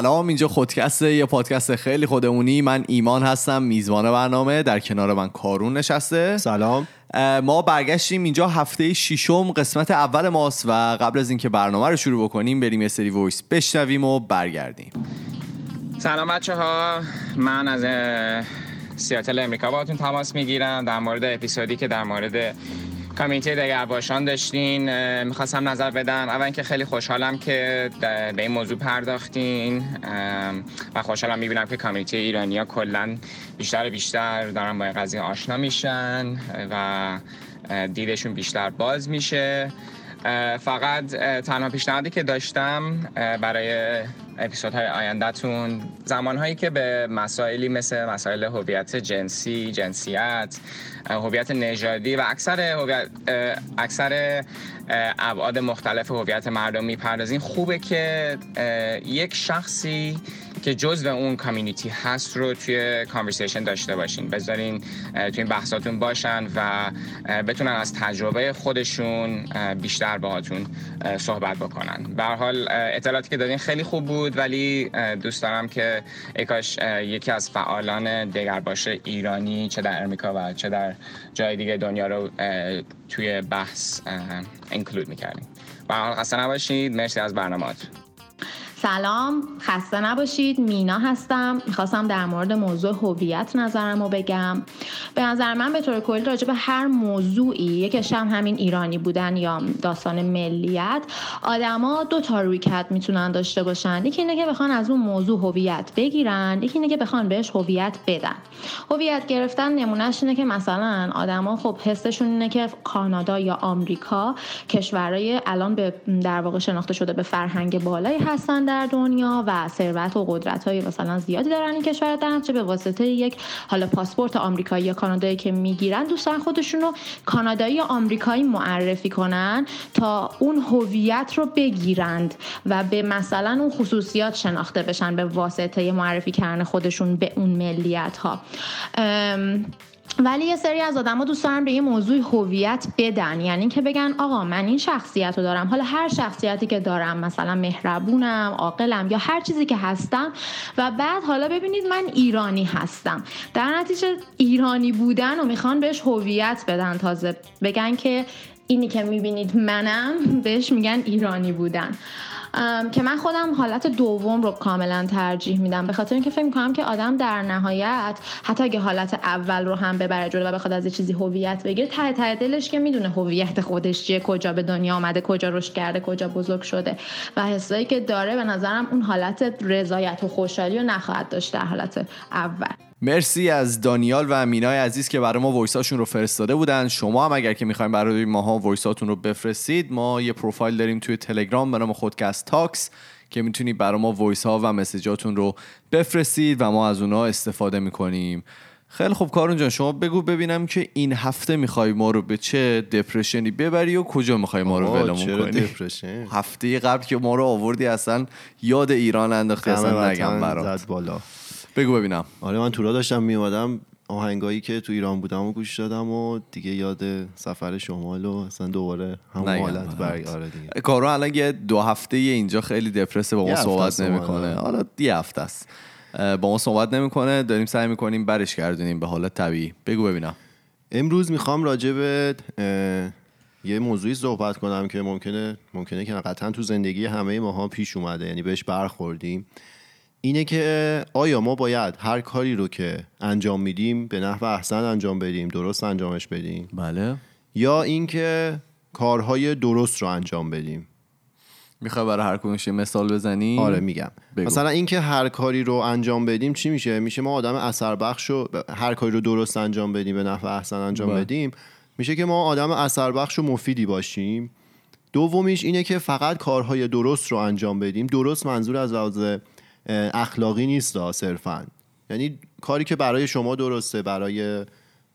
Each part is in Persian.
سلام اینجا خودکست یه پادکست خیلی خودمونی. من ایمان هستم میزبان برنامه. در کنار من کارون نشسته. سلام. ما برگشتیم اینجا هفته ششم قسمت اول ماست و قبل از اینکه برنامه رو شروع بکنیم بریم یه سری voice بشنویم و برگردیم. سلام بچه ها من از سیاتل امریکا باهاتون تماس می‌گیرم. در مورد اپیزودی که در مورد community دگرباشان داشتین می‌خواستم نظر بدم. اول اینکه خیلی خوشحالم که به این موضوع پرداختین و خوشحالم می‌بینم که کامیونیتی ایرانی ها کلا بیشتر و بیشتر دارن با این قضیه آشنا میشن و دیدشون بیشتر باز میشه. فقط تنها پیشنهادی که داشتم برای اپیزودهای آیندهتون زمانهایی که به مسائلی مثل مسائل هویت جنسی، جنسیت، هویت نژادی و اکثر اکثر ابعاد مختلف هویت مردم می‌پردازین خوبه که یک شخصی که جزء اون کامیونیتی هست رو توی کانورسیشن داشته باشین بذارین توی این بحثاتون باشن و بتونن از تجربه خودشون بیشتر باهاتون صحبت بکنن. به حال اطلاعاتی که دادین خیلی خوب بود. ولی دوست دارم که ایکاش یکی از فعالان باشه ایرانی چه در امریکا و چه در جای دیگه دنیا رو توی بحث اینکلود می‌کردیم. حال خسته نباشید مرسی از برنامهات سلام خسته نباشید. مینا هستم. می‌خواستم در مورد موضوع هویت نظرم رو بگم. به نظر من به طور کلی راجع به هر موضوعی یکیش هم همین ایرانی بودن یا داستان ملیت آدما دو تا رویکرد می‌تونن داشته باشن. یکی اینه که بخوان از اون موضوع هویت بگیرن یکی اینه که بخوان بهش هویت بدن. هویت گرفتن نمونهش اینه که مثلا آدما خب حسشون اینه که کانادا یا آمریکا کشورهای الان به در واقع شناخته شده به فرهنگ بالایی هستن در دنیا و ثروت و قدرت های مثلا زیادی دارن این کشور در چه به واسطه یک حالا پاسپورت آمریکایی یا کانادایی که می‌گیرن دوستان خودشون رو کانادایی یا آمریکایی معرفی کنن تا اون هویت رو بگیرند و به مثلا اون خصوصیات شناخته بشن به واسطه معرفی کردن خودشون به اون ملیت ها ولی یه سری از آدما دوست دارن به یه موضوع هویت بدن. یعنی که بگن آقا من این شخصیت رو دارم. حالا هر شخصیتی که دارم مثلا مهربونم عاقلم یا هر چیزی که هستم و بعد حالا ببینید من ایرانی هستم. در نتیجه ایرانی بودن و می‌خوان بهش هویت بدن. تازه بگن که اینی که می‌بینید منم بهش میگن ایرانی بودن. که من خودم حالت دوم رو کاملا ترجیح میدم. به خاطر اینکه فکر می‌کنم که آدم در نهایت حتی اگه حالت اول رو هم ببره جلو و بخواد از چیزی هویت بگیره ته ته دلش که می‌دونه هویت خودش چیه کجا به دنیا آمده کجا رشد کرده کجا بزرگ شده. و حسایی که داره به نظرم اون حالت رضایت و خوشحالی رو نخواهد داشت در حالت اول. مرسی از دانیال و مینای عزیز که برای ما voice اشون رو فرستاده بودن. شما هم اگر که می‌خواین برای ماها voice اتون رو بفرستید ما یه پروفایل داریم توی تلگرام به نام خودکست Talks که می‌تونید برای ما voice ها و message اتون رو بفرستید و ما از اونها استفاده می‌کنیم. خیلی خوب کارون جان شما بگو ببینم که این هفته می‌خوای ما رو به چه depression ی ببری و کجا می‌خوای ما رو ولمون کنی؟ هفته قبل که ما رو آوردی اصلا یاد ایران انداختی اصلا نگم برات. بالا. بگو ببینم. آره من تورا داشتم میومدم آهنگایی که تو ایران بودم و گوش دادم و دیگه یاد سفر شمال و اصلا دوباره همون حالت برگ آره. دیگه. کارو الان یه دو هفته اینجا خیلی دپرسه با ما صحبت نمی‌کنه. حالا یه هفته است. با ما صحبت نمی‌کنه داریم سعی می‌کنیم برش گردونیم به حالت طبیعی. بگو ببینم. امروز می‌خوام راجع به یه موضوعی صحبت کنم که ممکنه ممکنه که قطعا تو زندگی همه ماها پیش اومده یعنی بهش برخوردیم. اینه که آیا ما باید هر کاری رو که انجام میدیم به نحو احسن انجام بدیم درست انجامش بدیم؟ بله. یا اینکه کارهای درست رو انجام بدیم؟ می‌خوای برای هر کدومش مثال بزنی؟ آره میگم. بگو. مثلا اینکه هر کاری رو انجام بدیم چی میشه؟ میشه ما آدم اثر بخش و هر کاری رو درست انجام بدیم به نحو احسن انجام بله. بدیم میشه که ما آدم اثر بخش و مفیدی باشیم. دومیش اینه که فقط کارهای درست رو انجام بدیم. درست منظور از لحاظ اخلاقی نیست صرفا. یعنی کاری که برای شما درسته برای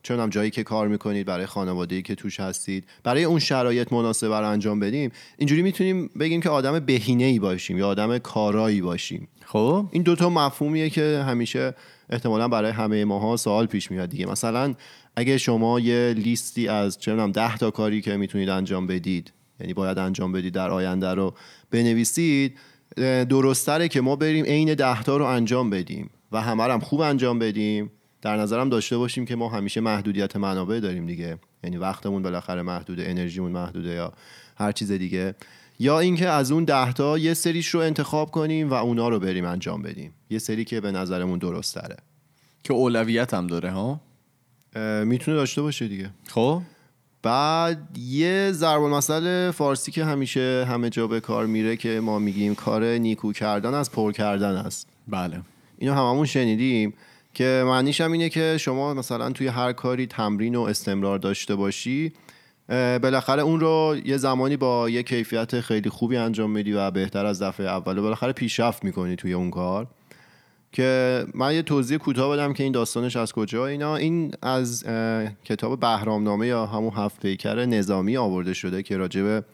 چون جایی که کار می‌کنید برای خانواده‌ای که توش هستید برای اون شرایط مناسب رو انجام بدیم اینجوری می‌تونیم بگیم که آدم بهینه ای باشیم یا آدم کارایی باشیم. خب؟ این دوتا مفهومیه که همیشه احتمالا برای همه ماها سوال پیش میاد دیگه. مثلا اگه شما یه لیستی از چه ده تا کاری که می‌تونید انجام بدید یعنی باید انجام بدید در آینده رو بنویسید درستره که ما بریم عین دهتا رو انجام بدیم و همه هم خوب انجام بدیم. در نظرم داشته باشیم که ما همیشه محدودیت منابع داریم دیگه. یعنی وقتمون بالاخره محدوده انرژیمون محدوده یا هر چیز دیگه. یا اینکه از اون ده تا یه سریش رو انتخاب کنیم و اونا رو بریم انجام بدیم. یه سری که به نظرمون درست تره که اولویت هم داره ها؟ می‌تونه داشته باشه دیگه. خب؟ بعد یه ضرب المثل فارسی که همیشه همه جا به کار میره که ما میگیم کار نیکو کردن از پر کردن است. بله. اینو هممون شنیدیم که معنیش هم اینه که شما مثلا توی هر کاری تمرین و استمرار داشته باشی بالاخره اون رو یه زمانی با یه کیفیت خیلی خوبی انجام میدی و بهتر از دفعه اول بالاخره پیشرفت می‌کنی توی اون کار. که من یه توضیح کوتاه بدم که این داستانش از کجا اینا. این از کتاب بهرامنامه یا همون هفت پیکر نظامی آورده شده که راجب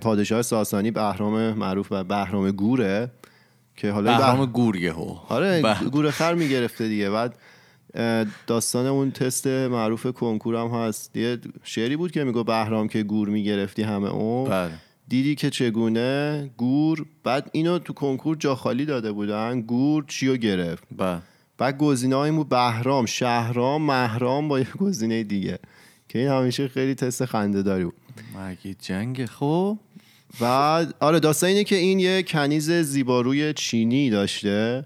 پادشاه ساسانی بهرام معروف و بهرام گوره که حالا بهرام گور هو. آره گور خر می‌گرفته دیگه. بعد داستان اون تست معروف کنکور هم هست. یه شعری بود که میگو بهرام که گور می‌گرفتی همه اون بله. دیدی که چگونه؟ گور بعد اینو تو کنکور جا خالی داده بودن. گور چیو گرفت؟ بله بعد گزینه این بود بهرام شهرام مهرام با یه گزینه دیگه. که این همیشه خیلی تست خنده داری بود. مگه جنگ خب بعد آره داستان اینه که این یه کنیز زیباروی چینی داشته.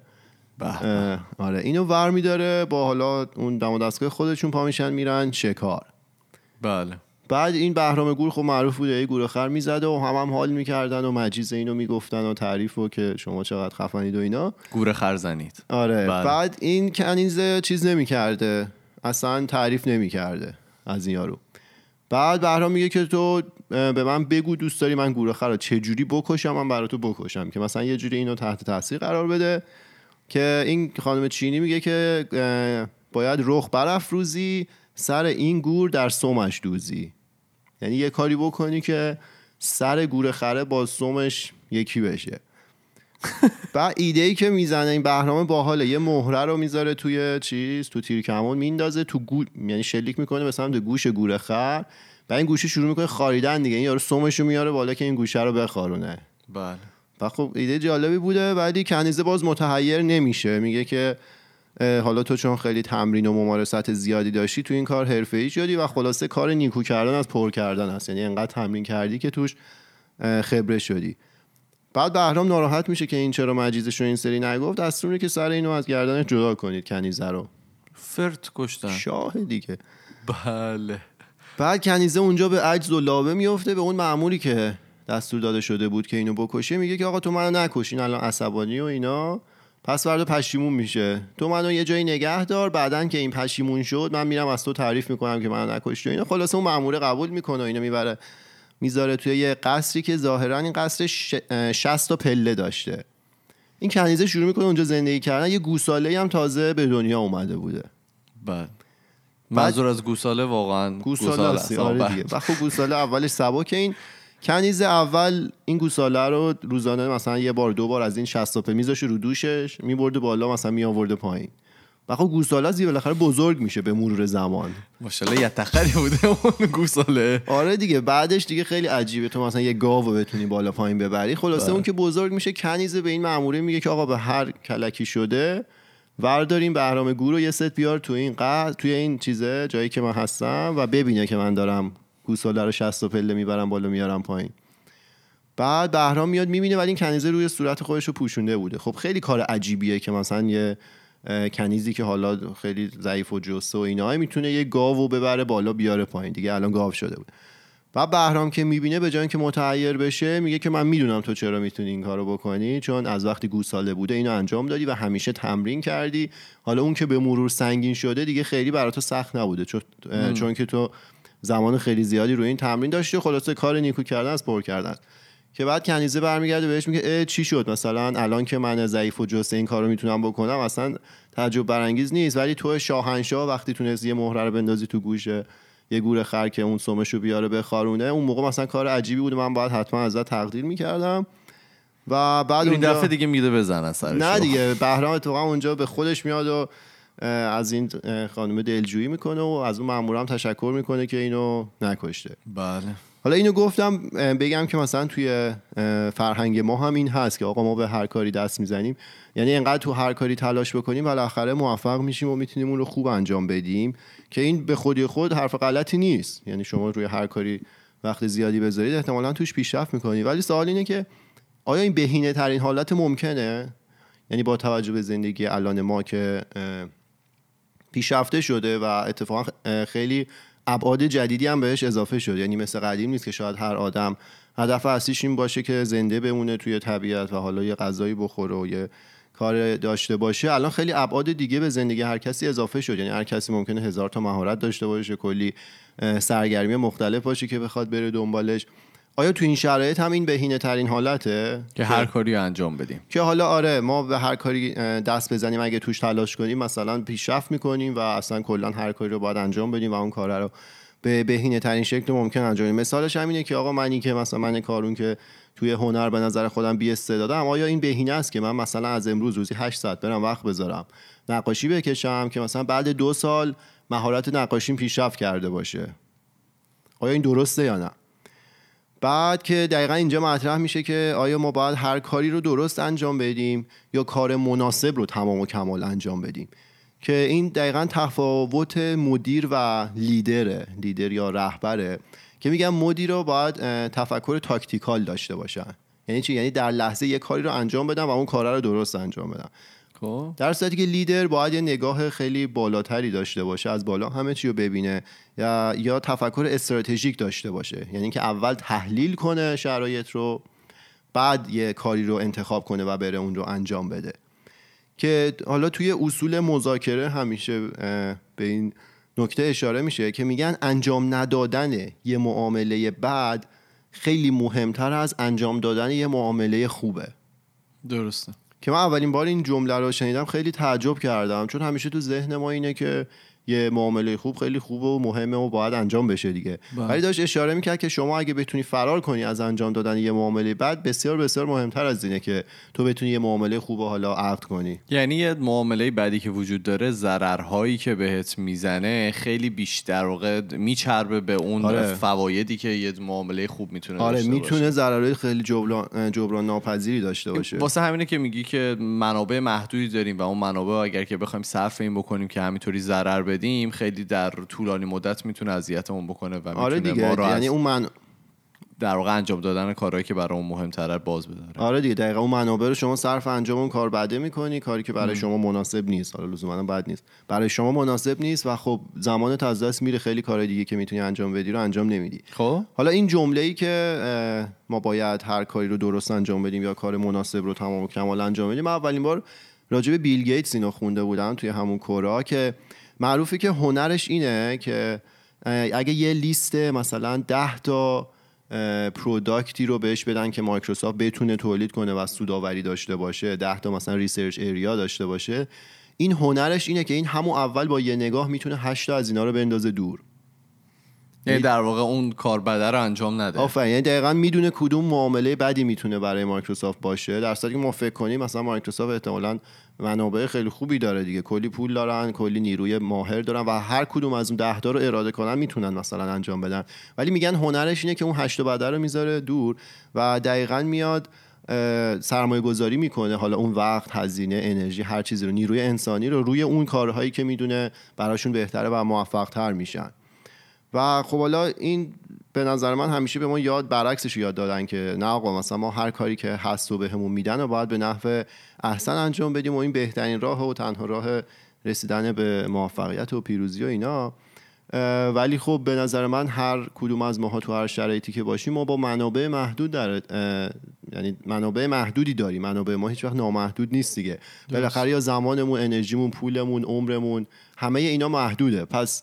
آره اینو ور میداره با حالا اون دم دستگاه خودشون پا میشن میرن شکار. بله. بعد این بهرام گور خب معروف بوده یه گور خر می‌زده و هم هم حال می‌کردن و مجیز اینو می‌گفتن و تعریف و که شما چقدر خفنید و اینا. گور خر زنید. آره بله. بعد این کنیز چیز نمی‌کرده اصلا تعریف نمی‌کرده از این یارو. بعد بهرام میگه که تو به من بگو دوست داری من گور خر رو چجوری بکشم من برای تو بکشم که مثلا یه جوری اینو تحت تاثیر قرار بده. که این خانم چینی میگه که باید رخ برافروزی سر این گور در سومش دوزی. یعنی یه کاری بکنی که سر گور خره با سومش یکی بشه. بعد ایده ای که می‌زنه این بهرام باحاله. یه مهره رو می‌ذاره توی چیز تو تیر کمون میندازه تو گو... یعنی شلیک می‌کنه به سمت گوش گور خر. و این گوشه شروع می‌کنه خاریدن دیگه. این یارو سومش رو میاره بالا که این گوشه رو بخارونه. بله. و خب ایده جالبی بوده ولی کنیزه باز متحیر نمیشه. میگه که حالا تو چون خیلی تمرین و ممارست زیادی داشتی تو این کار ای شدی و خلاصه کار نیکو کردن از پر کردن هست یعنی انقدر تمرین کردی که توش خبره شدی. بعد بهرام ناراحت میشه که این چرا مجیزش رو این سری نگفت. دستور که سر اینو از گردنش جدا کنید کنیزه رو. فرت کشتن. شاه دیگه. بله. بعد کنیزه اونجا به عجز و لابه میفته به اون معمولی که دستور داده شده بود که اینو بکشه میگه که آقا تو منو نکشین الان عصبانی و اینا. پس فردا پشیمون میشه. تو منو یه جایی نگه دار بعدا که این پشیمون شد من میرم از تو تعریف می‌کنم که منو نکشتی اینا. خلاصه اون ماموره قبول می‌کنه و اینو می‌بره. می‌ذاره توی یه قصری که ظاهرا این قصر 60 تا پله داشته. این کنیزه شروع می‌کنه اونجا زندگی کردن. یه گوساله هم تازه به دنیا اومده بوده. بله. منظور از گوساله واقعا گوساله, گوساله آره بله. دیگه. و خب گوساله اولش سبا که این کنیز اول این گوساله رو روزانه مثلا یه بار دو بار از این 60 تا میذاش رو دوشش میبرده بالا مثلا میآورده پایین. و خب گوساله از بالاخره بزرگ میشه به مرور زمان. ماشاءالله یه تخری بوده اون گوساله. آره دیگه بعدش دیگه خیلی عجیبه. تو مثلا یه گاو بتونی بالا پایین ببری. خلاصه اون که بزرگ میشه کنیزه به این ماموره میگه که آقا به هر کلکی شده ورداریم بهرام گور رو یه ست بیار تو این قد توی این چیزه جایی که من هستم و ببینه که من دارم گوساله رو 60 و پله می‌برم بالا میارم پایین. بعد بهرام میاد می‌بینه ولی این کنیزه روی صورت خودش رو پوشونده بوده. خب خیلی کار عجیبیه که مثلا یه کنیزی که حالا خیلی ضعیف و جسه و اینا می‌تونه یه گاو ببره بالا بیاره پایین. دیگه الان گاو شده بود. و بهرام که می‌بینه به جای که متعیر بشه میگه که من می‌دونم تو چرا می‌تونی این کارو بکنی چون از وقتی گوساله بوده اینو انجام دادی و همیشه تمرین کردی. حالا اون که به مرور سنگین شده دیگه خیلی برای سخت نبوده. چون, چون که تو زمان خیلی زیادی روی این تمرین داشتی خلاصه کار نیکو کردن از پر کردن. که بعد کنیزه برمیگرده بهش میگه چی شد؟ مثلا الان که من ضعیف و جسه این کارو می‌تونم بکنم اصلا تعجب برانگیز نیست ولی تو شاهنشاه وقتی تونستی یه مهره رو بندازی تو گوشه یه گور خر که اون سومشو بیاره به خارونه اون موقع مثلا کار عجیبی بود من باید حتما ازت تقدیر می‌کردم. و بعد این دفعه دیگه میده بزن سرش. نه دیگه بهرام اتفاقا اونجا به خودش میاد و از این خانم دلجویی می‌کنه و از اون مامورم تشکر می‌کنه که اینو نکشته. بله. حالا اینو گفتم بگم که مثلا توی فرهنگ ما هم این هست که آقا ما به هر کاری دست می‌زنیم. یعنی انقدر تو هر کاری تلاش بکنیم بالاخره موفق میشیم و می‌تونیم اون رو خوب انجام بدیم که این به خودی خود حرف غلطی نیست. یعنی شما روی هر کاری وقت زیادی بذارید احتمالا توش پیشرفت می‌کنید ولی سوال اینه که آیا این بهینه ترین حالت ممکنه؟ یعنی با توجه به زندگی الان ما که پیشرفته شده و اتفاقا خیلی ابعاد جدیدی هم بهش اضافه شده یعنی مثل قدیم نیست که شاید هر آدم هدف اصلیش این باشه که زنده بمونه توی طبیعت و حالا یه غذایی بخوره و یه کار داشته باشه. الان خیلی ابعاد دیگه به زندگی هر کسی اضافه شد. یعنی هر کسی ممکنه هزار تا مهارت داشته باشه کلی سرگرمی مختلف باشه که بخواد بره دنبالش. آیا تو این شرایط هم این بهینه ترین حالته؟ که هر کاری انجام بدیم. که حالا آره ما به هر کاری دست بزنیم اگه توش تلاش کنیم مثلا پیشرفت می‌کنیم و اصلا کلا هر کاری رو باید انجام بدیم و اون کار رو به بهینه ترین شکل ممکن انجام بدیم. مثالش همینه که آقا منی که مثلا من کارون که توی هنر به نظر خودم بی استعدادم آیا این بهینه است که من مثلا از امروز روزی 8 ساعت برم وقت بذارم نقاشی بکشم که مثلا بعد دو سال مهارت نقاشیم پیشرفت کرده باشه؟ آیا این درسته یا نه؟ بعد که دقیقا اینجا مطرح میشه که آیا ما باید هر کاری رو درست انجام بدیم یا کار مناسب رو تمام و کمال انجام بدیم. که این دقیقا تفاوت مدیر و لیدره لیدر یا رهبره که میگم مدیر رو باید تفکر تاکتیکال داشته باشن. یعنی چی؟ یعنی در لحظه یه کاری رو انجام بدم و اون کار رو درست انجام بدم خب. در صورتی که لیدر باید یه نگاه خیلی بالاتری داشته باشه از بالا همه چی رو ببینه یا یا تفکر استراتژیک داشته باشه. یعنی که اول تحلیل کنه شرایط رو بعد یه کاری رو انتخاب کنه و بره اون رو انجام بده. که حالا توی اصول مذاکره همیشه به این نکته اشاره میشه که میگن انجام ندادن یه معامله بعد خیلی مهمتر از انجام دادن یه معامله خوبه. درسته. که من اولین بار این جمله رو شنیدم خیلی تعجب کردم چون همیشه تو ذهن ما اینه که یه معامله خوب خیلی خوبه و مهمه و باید انجام بشه دیگه بله. ولی داشت اشاره می‌کرد که شما اگه بتونی فرار کنی از انجام دادن یه معامله بعد بسیار بسیار مهمتر از اینه که تو بتونی یه معامله خوب و حالا عقد کنی یعنی یه معامله بعدی که وجود داره ضررهایی که بهت می‌زنه خیلی بیشتر واقع میچربه به اون آره. فوایدی که یه معامله خوب می‌تونه آره داشته می‌تونه ضررهای خیلی جبران جبران ناپذیری داشته باشه واسه همینه که میگی که منابع محدودی داریم و اون منابع اگر که بخوایم صرف این بکنیم که همینطوری ضرر بدیم خیلی در طولانی مدت می‌تونه اذیتمون بکنه و آره دیگه ما رو یعنی اون من در واقع انجام دادن کارهایی که برای اون مهمتره باز بداره. آره دیگه دقیقا اون منابع رو شما صرف انجام اون کار بعده می‌کنی کاری که برای شما مناسب نیست. حالا لزوما بد نیست. برای شما مناسب نیست و خب زمان از دست میره خیلی کارهای دیگه که می‌تونی انجام بدی رو انجام نمیدی. خب؟ حالا این جمله ای که ما باید هر کاری رو درست انجام بدیم یا کار مناسب رو تمام و کمال انجام بدیم من اولین بار راجع به بیل گیتس اینو خونده بودم توی همون کورا که معروفه که هنرش اینه که اگه یه لیست مثلا ده تا product ی رو بهش بدن که مایکروسافت بتونه تولید کنه و سوداوری داشته باشه ده تا مثلا research area داشته باشه این هنرش اینه که این همون اول با یه نگاه می‌تونه هشت تا از اینا رو بندازه دور. یعنی در واقع اون کار بده رو انجام نده. آفرین یعنی دقیقا می‌دونه کدوم معامله بدی می‌تونه برای مایکروسافت باشه در صورتی که ما فکر کنیم مثلا مایکروسافت احتمالاً منابع خیلی خوبی داره دیگه. کلی پول دارن کلی نیروی ماهر دارن و هر کدوم از اون ده رو اراده کنن می‌تونن مثلا انجام بدن. ولی میگن هنرش اینه که اون هشت بعد رو می‌ذاره دور و دقیقا میاد سرمایه گذاری می‌کنه. حالا اون وقت هزینه انرژی هر چیزی رو نیروی انسانی رو روی اون کارهایی که می‌دونه براشون بهتره و موفق تر میشن. و خب حالا این به نظر من همیشه به ما یاد برعکسش یاد دادن که نه آقا مثلا ما هر کاری که هست و بهمون میدن و باید به نحو احسن انجام بدیم و این بهترین راه و تنها راه رسیدن به موفقیت و پیروزی و اینا. ولی خب به نظر من هر کدوم از ماها تو هر شرایطی که باشیم ما با منابع محدود در یعنی منابع محدودی داریم. منابع ما هیچ وقت نامحدود نیست دیگه. بالاخره یا زمانمون انرژیمون پولمون عمرمون همه اینا محدوده. پس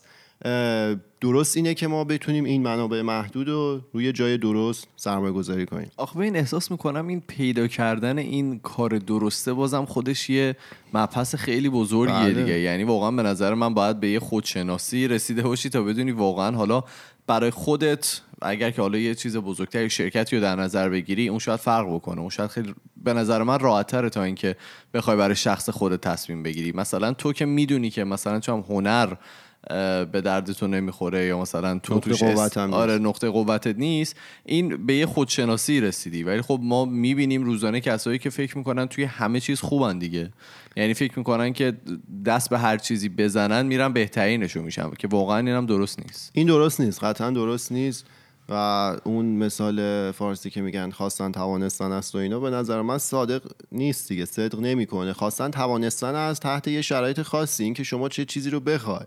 درست اینه که ما بتونیم این منابع محدود رو روی جای درست سرمایه گذاری کنیم. آخه این احساس می‌کنم این پیدا کردن این کار درسته بازم خودش یه مبحث خیلی بزرگیه بله. دیگه. یعنی واقعا به نظر من باید به یه خودشناسی رسیده باشی تا بدونی واقعا حالا برای خودت اگر که حالا یه چیز بزرگتر شرکتی رو در نظر بگیری اون شاید فرق بکنه. اون شاید خیلی به نظر من راحتره تا اینکه بخوای برای شخص خودت تصمیم بگیری. مثلا تو که می‌دونی که مثلا چون هنر به دردتون نمی‌خوره یا مثلا تو نقطه توش قوت هم آره نقطه قوتت نیست. این به یه خودشناسی رسیدی. ولی خب ما می‌بینیم روزانه کسایی که فکر می‌کنن توی همه چیز خوبن دیگه. یعنی فکر می‌کنن که دست به هر چیزی بزنن میرن بهترینشو میشن که واقعا اینم درست نیست. این درست نیست. قطعا درست نیست. و اون مثال فارسی که میگن خواستن توانستن است و اینا به نظر من صادق نیست دیگه. صدق نمی‌کنه. خواستن توانستن است تحت یه شرایط خاصی. اینکه شما چه چیزی رو بخوای.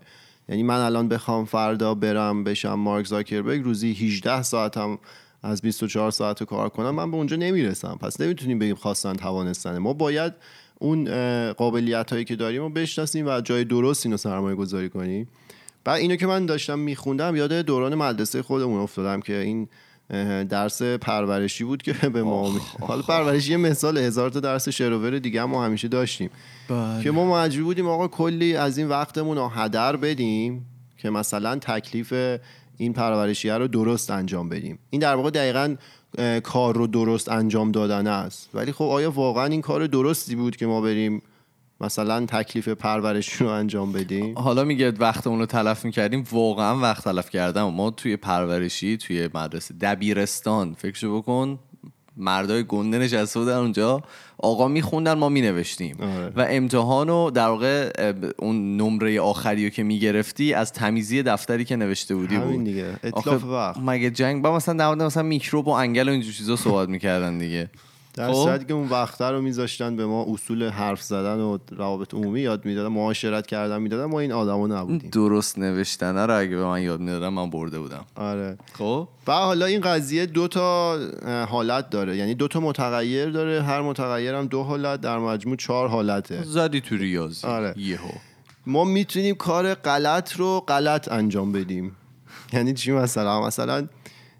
یعنی من الان بخوام فردا برم بشم مارک زاکربرگ روزی 18 ساعتم از 24 ساعت کار کنم من به اونجا نمی‌رسم. پس نمی‌تونیم بگیم خواستن توانستنه. ما باید اون قابلیت هایی که داریم رو بشناسیم و جای درست اینو سرمایه گذاری کنیم. بعد اینو که من داشتم میخوندم یاد دوران مدرسه خودمون افتادم که این درس پرورشی بود که به ما حالا پرورشی یه مثال هزار تا درس شروور دیگه ما همیشه داشتیم. بله. که ما مجبور بودیم آقا کلی از این وقتمون رو هدر بدیم که مثلا تکلیف این پرورشیه رو درست انجام بدیم. این در واقع دقیقا کار رو درست انجام دادن است. ولی خب آیا واقعا این کار درستی بود که ما بریم مثلا تکلیف پرورش رو انجام بدیم؟ حالا میگه وقتمون رو تلف می‌کردیم واقعا وقت تلف کردم. ما توی پرورشی توی مدرسه دبیرستان فکرشو بکن مردای گنده نشسته بودن اونجا. آقا میخوندن ما مینوشتیم. آره. و امتحان رو در واقع اون نمره آخری رو که می‌گرفتی از تمیزی دفتری که نوشته بودی بود. دیگه. اطلاف وقت. مگه جنگ با مثلا در مثلا میکروب و انگل و اینجور چیزا صحبت می‌کردن دیگه. در خب؟ که اون وقته رو میذاشتن به ما اصول حرف زدن و روابط عمومی یاد می‌دادن معاشرت کردن می‌دادن ما این آدما نبودیم. درست نوشتن رو اگه به من یاد می‌دادن من برده بودم. آره. خب. و حالا این قضیه دو تا حالت داره. یعنی دو تا متغیر داره هر متغیر هم دو حالت در مجموع چهار حالته. زدی تو ریاضی آره. یهو. ما می‌تونیم کار غلط رو غلط انجام بدیم. یعنی چی مثلا؟ مثلا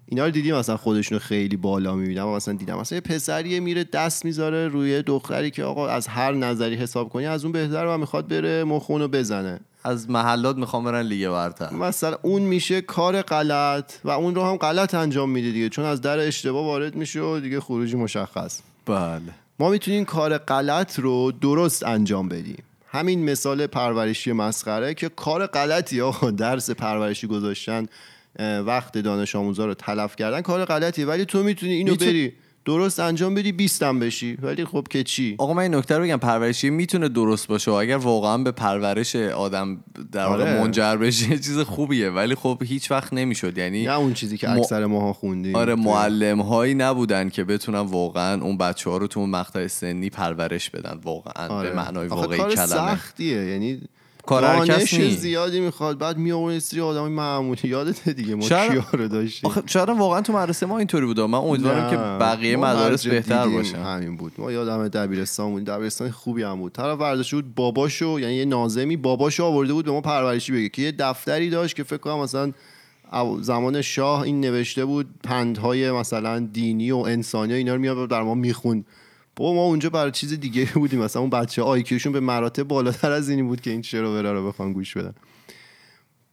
اینا رو دیدیم مثلا خودشون خیلی بالا می‌بینم مثلا دیدم. مثلا یه پسریه میره دست می‌ذاره روی دختری که آقا از هر نظری حساب کنی از اون بهتر و می‌خواد بره مخونو بزنه. از محلات می‌خوام برن لیگ برتر. مثلا اون میشه کار غلط و اون رو هم غلط انجام میده دیگه چون از در اشتباه وارد میشه و دیگه خروجی مشخص. بله. ما می‌تونیم کار غلط رو درست انجام بدیم. همین مثال پرورشی مسخره که کار غلطی آقا درس پرورشی گذاشتن وقت دانش آموزا رو تلف کردن کار غلطیه. ولی تو می‌تونی اینو بری درست انجام بدی بیستم بشی. ولی خب که چی؟ آقا من این نکته رو بگم پرورشی می‌تونه درست باشه؟ و اگر واقعا به پرورش آدم در واقع آره. منجر بشه چیز خوبیه. ولی خب هیچ وقت نمی‌شد. یعنی نه اون چیزی که اکثر. ماها خوندیم. آره معلم هایی نبودن که بتونن واقعا اون بچه ها رو تو اون مقطع سنی پرورش بدن واقعا آره. به معنای واقعی کلمه. سختیه. یعنی کار دانش زیادی می‌خواد. بعد می آورد سری آدمای معمولی. یادت دیگه ما شاید... رو داشتیم. شاید واقعا تو مدرسه ما اینطوری بود من امیدوارم که بقیه مدارس بهتر باشه همین بود. ما یادم دبیرستان بود دبیرستان خوبی هم بود. طرف ورزشی بود باباشو یعنی یه نازمی باباشو آورده بود به ما پرورشی بگه که یه دفتری داشت که فکر کنم مثلا زمان شاه این نوشته بود پندهای مثلا دینی و انسانی و اینا رو میاد در ما می‌خوند. بابا ما اونجا برای چیز دیگه بودیم. مثلا اون بچه آیکیوشون به مراتب بالاتر از اینی بود که این چرا رو بخوان گوش بدن.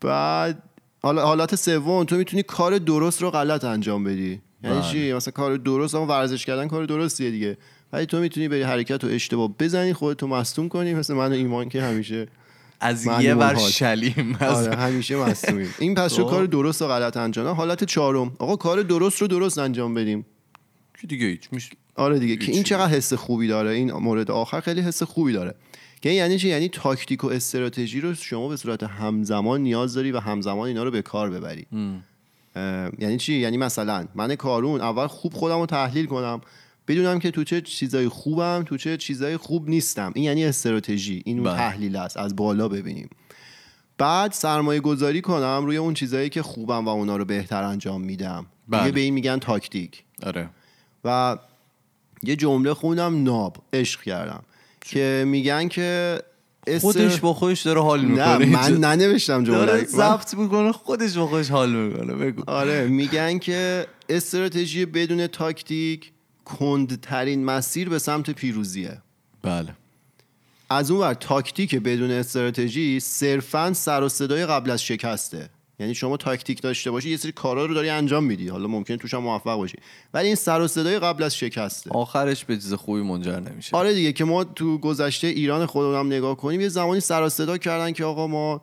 بعد حالا حالت سوم تو می‌تونی کار درست رو غلط انجام بدی. یعنی بله. چی مثلا کار درست اما ورزش کردن کار درستیه دیگه. ولی تو می‌تونی بری حرکت و اشتباه بزنی خودتو مصدوم کنی مثل من و ایمان که همیشه از یه ور شلیم. آره همیشه مصدومیم. این پس شو خب. کار درست و غلط انجام؟ حالت چهارم. آقا کار درست رو درست انجام بدیم. که دیگه هیچ؟ آره دیگه که این چقدر حس خوبی داره این مورد آخر خیلی حس خوبی داره. که یعنی چی؟ یعنی تاکتیک و استراتژی رو شما به صورت همزمان نیاز داری و همزمان اینا رو به کار ببری. یعنی چی؟ یعنی مثلا من کارون اول خوب خودم رو تحلیل کنم بدونم که تو چه چیزای خوبم تو چه چیزای خوب نیستم. این یعنی استراتژی این اون بله. تحلیل است از بالا ببینیم. بعد سرمایه گذاری کنم روی اون چیزایی که خوبم و اونا رو بهتر انجام میدم. بله. به این میگن تاکتیک. آره. و یه جمله خوندم ناب عشق کردم. که میگن که خودش با خودش داره حال می‌کنه. نه من ننوشتم جمله. داره ضبط می‌کنه خودش با خودش حال می‌کنه بگو. آره میگن که استراتژی بدون تاکتیک کندترین مسیر به سمت پیروزیه. بله. از اون ور تاکتیک بدون استراتژی صرفا سر و صدای قبل از شکسته. یعنی شما تاکتیک داشته باشی یه سری کارا رو داری انجام میدی. حالا ممکنه توش هم موفق باشی. ولی این سر و صدای قبل از شکسته. آخرش به چیز خوبی منجر نمیشه. آره دیگه که ما تو گذشته ایران خودمون نگاه کنیم یه زمانی سر و صدا کردن که آقا ما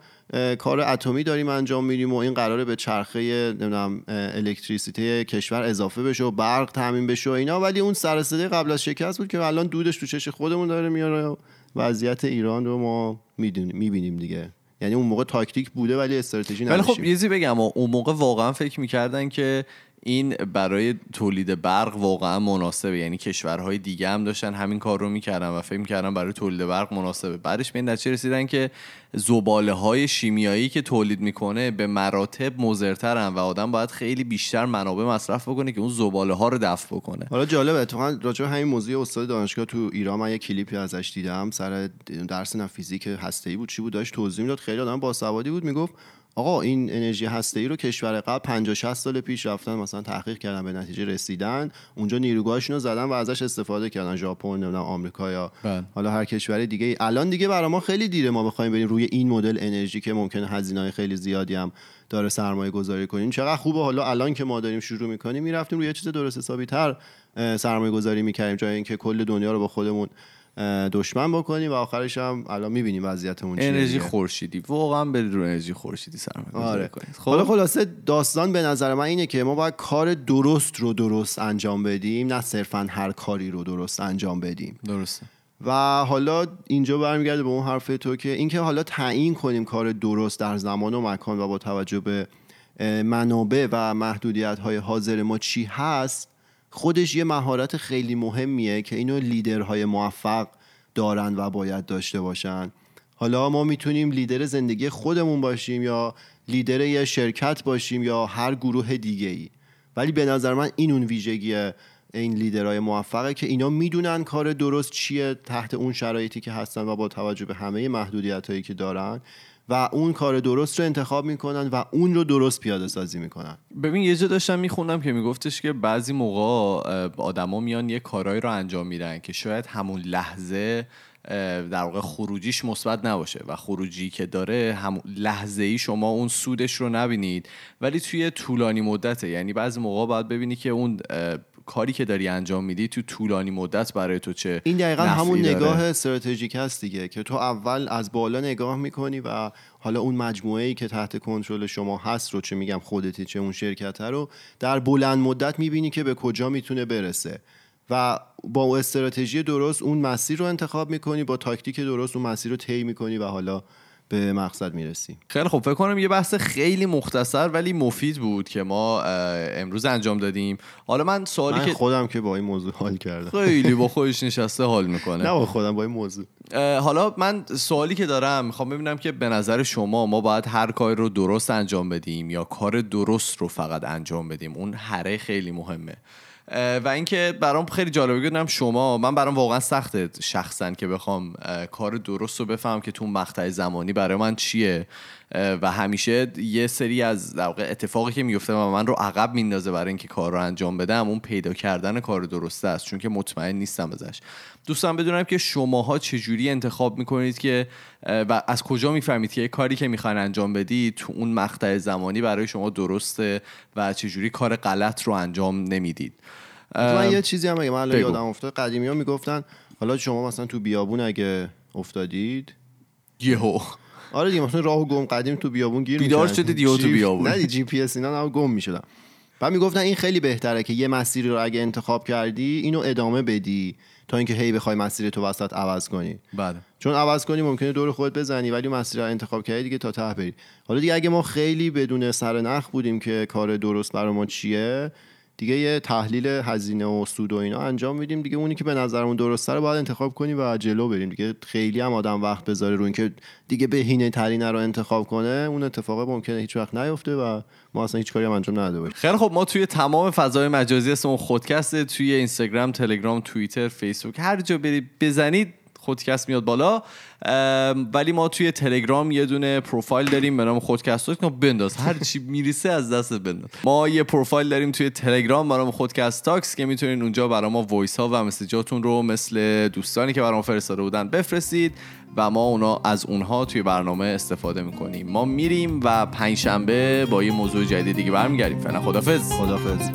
کار اتمی داریم انجام میدیم و این قراره به چرخه نمی‌دونم الکتریسیته کشور اضافه بشه و برق تامین بشه و اینا. ولی اون سر صدای قبل از شکست بود که الان دودش تو چش خودمون داره میاره وضعیت ایران رو ما می‌بینیم دیگه. یعنی اون موقع تاکتیک بوده ولی استراتژی ولی خب یه بگم اون موقع واقعا فکر می‌کردن که این برای تولید برق واقعا مناسبه. یعنی کشورهای دیگه هم داشتن همین کار رو می‌کردن و فکر می‌کردن برای تولید برق مناسبه. بعدش به این نتیجه رسیدن که زباله های شیمیایی که تولید می‌کنه به مراتب مضرترن و آدم باید خیلی بیشتر منابع مصرف بکنه که اون زباله ها رو دفع بکنه. حالا جالبه اتفاقا راجع همین موضوع استاد دانشگاه تو ایران من یه کلیپی ازش دیدم. سر درس نه فیزیک هسته‌ای بود چی بود؟ داشت توضیح می‌داد. خیلی آدم باسوادی بود می‌گفت آقا این انرژی هسته ای رو کشور قبل 50 60 سال پیش رفتن مثلا تحقیق کردن به نتیجه رسیدن اونجا نیروگاهشون رو زدن و ازش استفاده کردن ژاپن نمی‌دونم آمریکا یا بله. حالا هر کشور دیگه ای. الان دیگه برای ما خیلی دیره ما بخوایم بریم روی این مدل انرژی که ممکنه هزینه‌های خیلی زیادی هم داره سرمایه گذاری کنیم چقدر خوبه حالا الان که ما داریم شروع می‌کنیم می‌رفتیم روی چیز درست حسابی تر سرمایه گذاری می‌کردیم جای اینکه کل دنیا رو با خودمون دشمن بکنیم و آخرش هم الان می‌بینیم وضعیتمون چیه انرژی خورشیدی. واقعا برید رو انرژی خورشیدی سرمایه آره. کنید خب؟ حالا خلاصه داستان به نظر من اینه که ما باید کار درست رو درست انجام بدیم نه صرفا هر کاری رو درست انجام بدیم. درسته. و حالا اینجا برمیگرده به اون حرف تو که اینکه حالا تعیین کنیم کار درست در زمان و مکان و با توجه به منابع و محدودیت های حاضر ما چی هست خودش یه مهارت خیلی مهمیه که اینو لیدرهای موفق دارن و باید داشته باشن. حالا ما می‌تونیم لیدر زندگی خودمون باشیم یا لیدر یه شرکت باشیم یا هر گروه دیگه ای ولی به نظر من این اون ویژگی این لیدرهای موفقه که اینا می‌دونن کار درست چیه تحت اون شرایطی که هستن و با توجه به همه محدودیت هایی که دارن. و اون کار درست رو انتخاب می‌کنن و اون رو درست پیاده سازی می‌کنن. ببین یه جا داشتم میخوندم که میگفتش که بعضی موقع آدما میان یه کارهایی رو انجام میدن که شاید همون لحظه در واقع خروجیش مثبت نباشه و خروجی که داره هم لحظه ای شما اون سودش رو نبینید. ولی توی طولانی مدته یعنی بعضی موقع باید ببینی که اون کاری که داری انجام میدی تو طولانی مدت برای تو چه این دقیقا همون نگاه استراتژیک هست دیگه که تو اول از بالا نگاه می‌کنی و حالا اون مجموعه ای که تحت کنترل شما هست رو چه میگم خودتی چه اون شرکت رو در بلند مدت می‌بینی که به کجا می‌تونه برسه. و با استراتژی درست اون مسیر رو انتخاب می‌کنی با تاکتیک درست اون مسیر رو طی می‌کنی و حالا به مقصد می‌رسیم خیلی خوب. فکر کنم یه بحث خیلی مختصر ولی مفید بود که ما امروز انجام دادیم. حالا من سوالی من که خودم که با این موضوع حال کردم. خیلی با خودش نشسته حال می‌کنه. نه با خودم با این موضوع. حالا من سوالی که دارم می‌خوام ببینم که به نظر شما ما باید هر کاری رو درست انجام بدیم یا کار درست رو فقط انجام بدیم. اون هره خیلی مهمه. و اینکه برام خیلی جالبه. بدونم شما من برام واقعا سخته شخصا که بخوام کار درست رو بفهم که تو مقطع زمانی برای من چیه. و همیشه یه سری از در اتفاقی که میفته و من رو عقب میندازه برای اینکه کار رو انجام بدم اون پیدا کردن کار درسته است. چون که مطمئن نیستم ازش. دوستان بدونم که شماها چجوری انتخاب می‌کنید که و از کجا می‌فهمید که کاری که می‌خواین انجام بدید تو اون مقطع زمانی برای شما درسته و چجوری کار غلط رو انجام نمی‌دید. من یه چیزی هم اگه من یادم افتاد قدیمی ها می‌گفتن حالا شما مثلا تو بیابون اگه افتادید؟ یهو. آره دیگه مثلا راهو گم قدیم تو بیابون گیر بیدار شده دیو تو بیابون. نه جی پی اس اینا گم می‌شدن. بعد می‌گفتن این خیلی بهتره که یه مسیری رو اگه انتخاب کردی اینو ادامه بدی تا اینکه هی بخوای مسیر تو وسط عوض کنی. بله. چون عوض کنی ممکنه دور خودت بزنی ولی مسیر رو انتخاب کردی دیگه تا ته بری حالا دیگه اگه ما خیلی بدون سر نخ بودیم که کار درست برای ما چیه دیگه یه تحلیل هزینه و سود و اینا انجام میدیم دیگه. اونی که به نظرمون درسته رو باید انتخاب کنیم و جلو بریم دیگه. خیلی هم آدم وقت بذاره رو اینکه دیگه بهینه ترینه رو انتخاب کنه. اون اتفاق ممکنه هیچ وقت نیفته و ما اصلا هیچ کاری هم انجام نداده باشیم خیلی خب ما توی تمام فضای مجازی اسمون خودکسته توی اینستاگرام تلگرام توییتر فیسبوک هر جا برید بزنید. خودکست میاد بالا. ولی ما توی تلگرام یه دونه پروفایل داریم به نام خودکست Talks بنداز. هر چی میریسه از دست بنداز. ما یه پروفایل داریم توی تلگرام به نام خودکست Talks که می‌تونین اونجا برای ما voice ها و message اتون رو مثل دوستانی که برام فرستاده بودن بفرستید و ما اونا از اونها توی برنامه استفاده می‌کنیم. ما میریم و پنجشنبه با یه موضوع جدید دیگه برمیگردیم. فعلا خدافظ خدافظ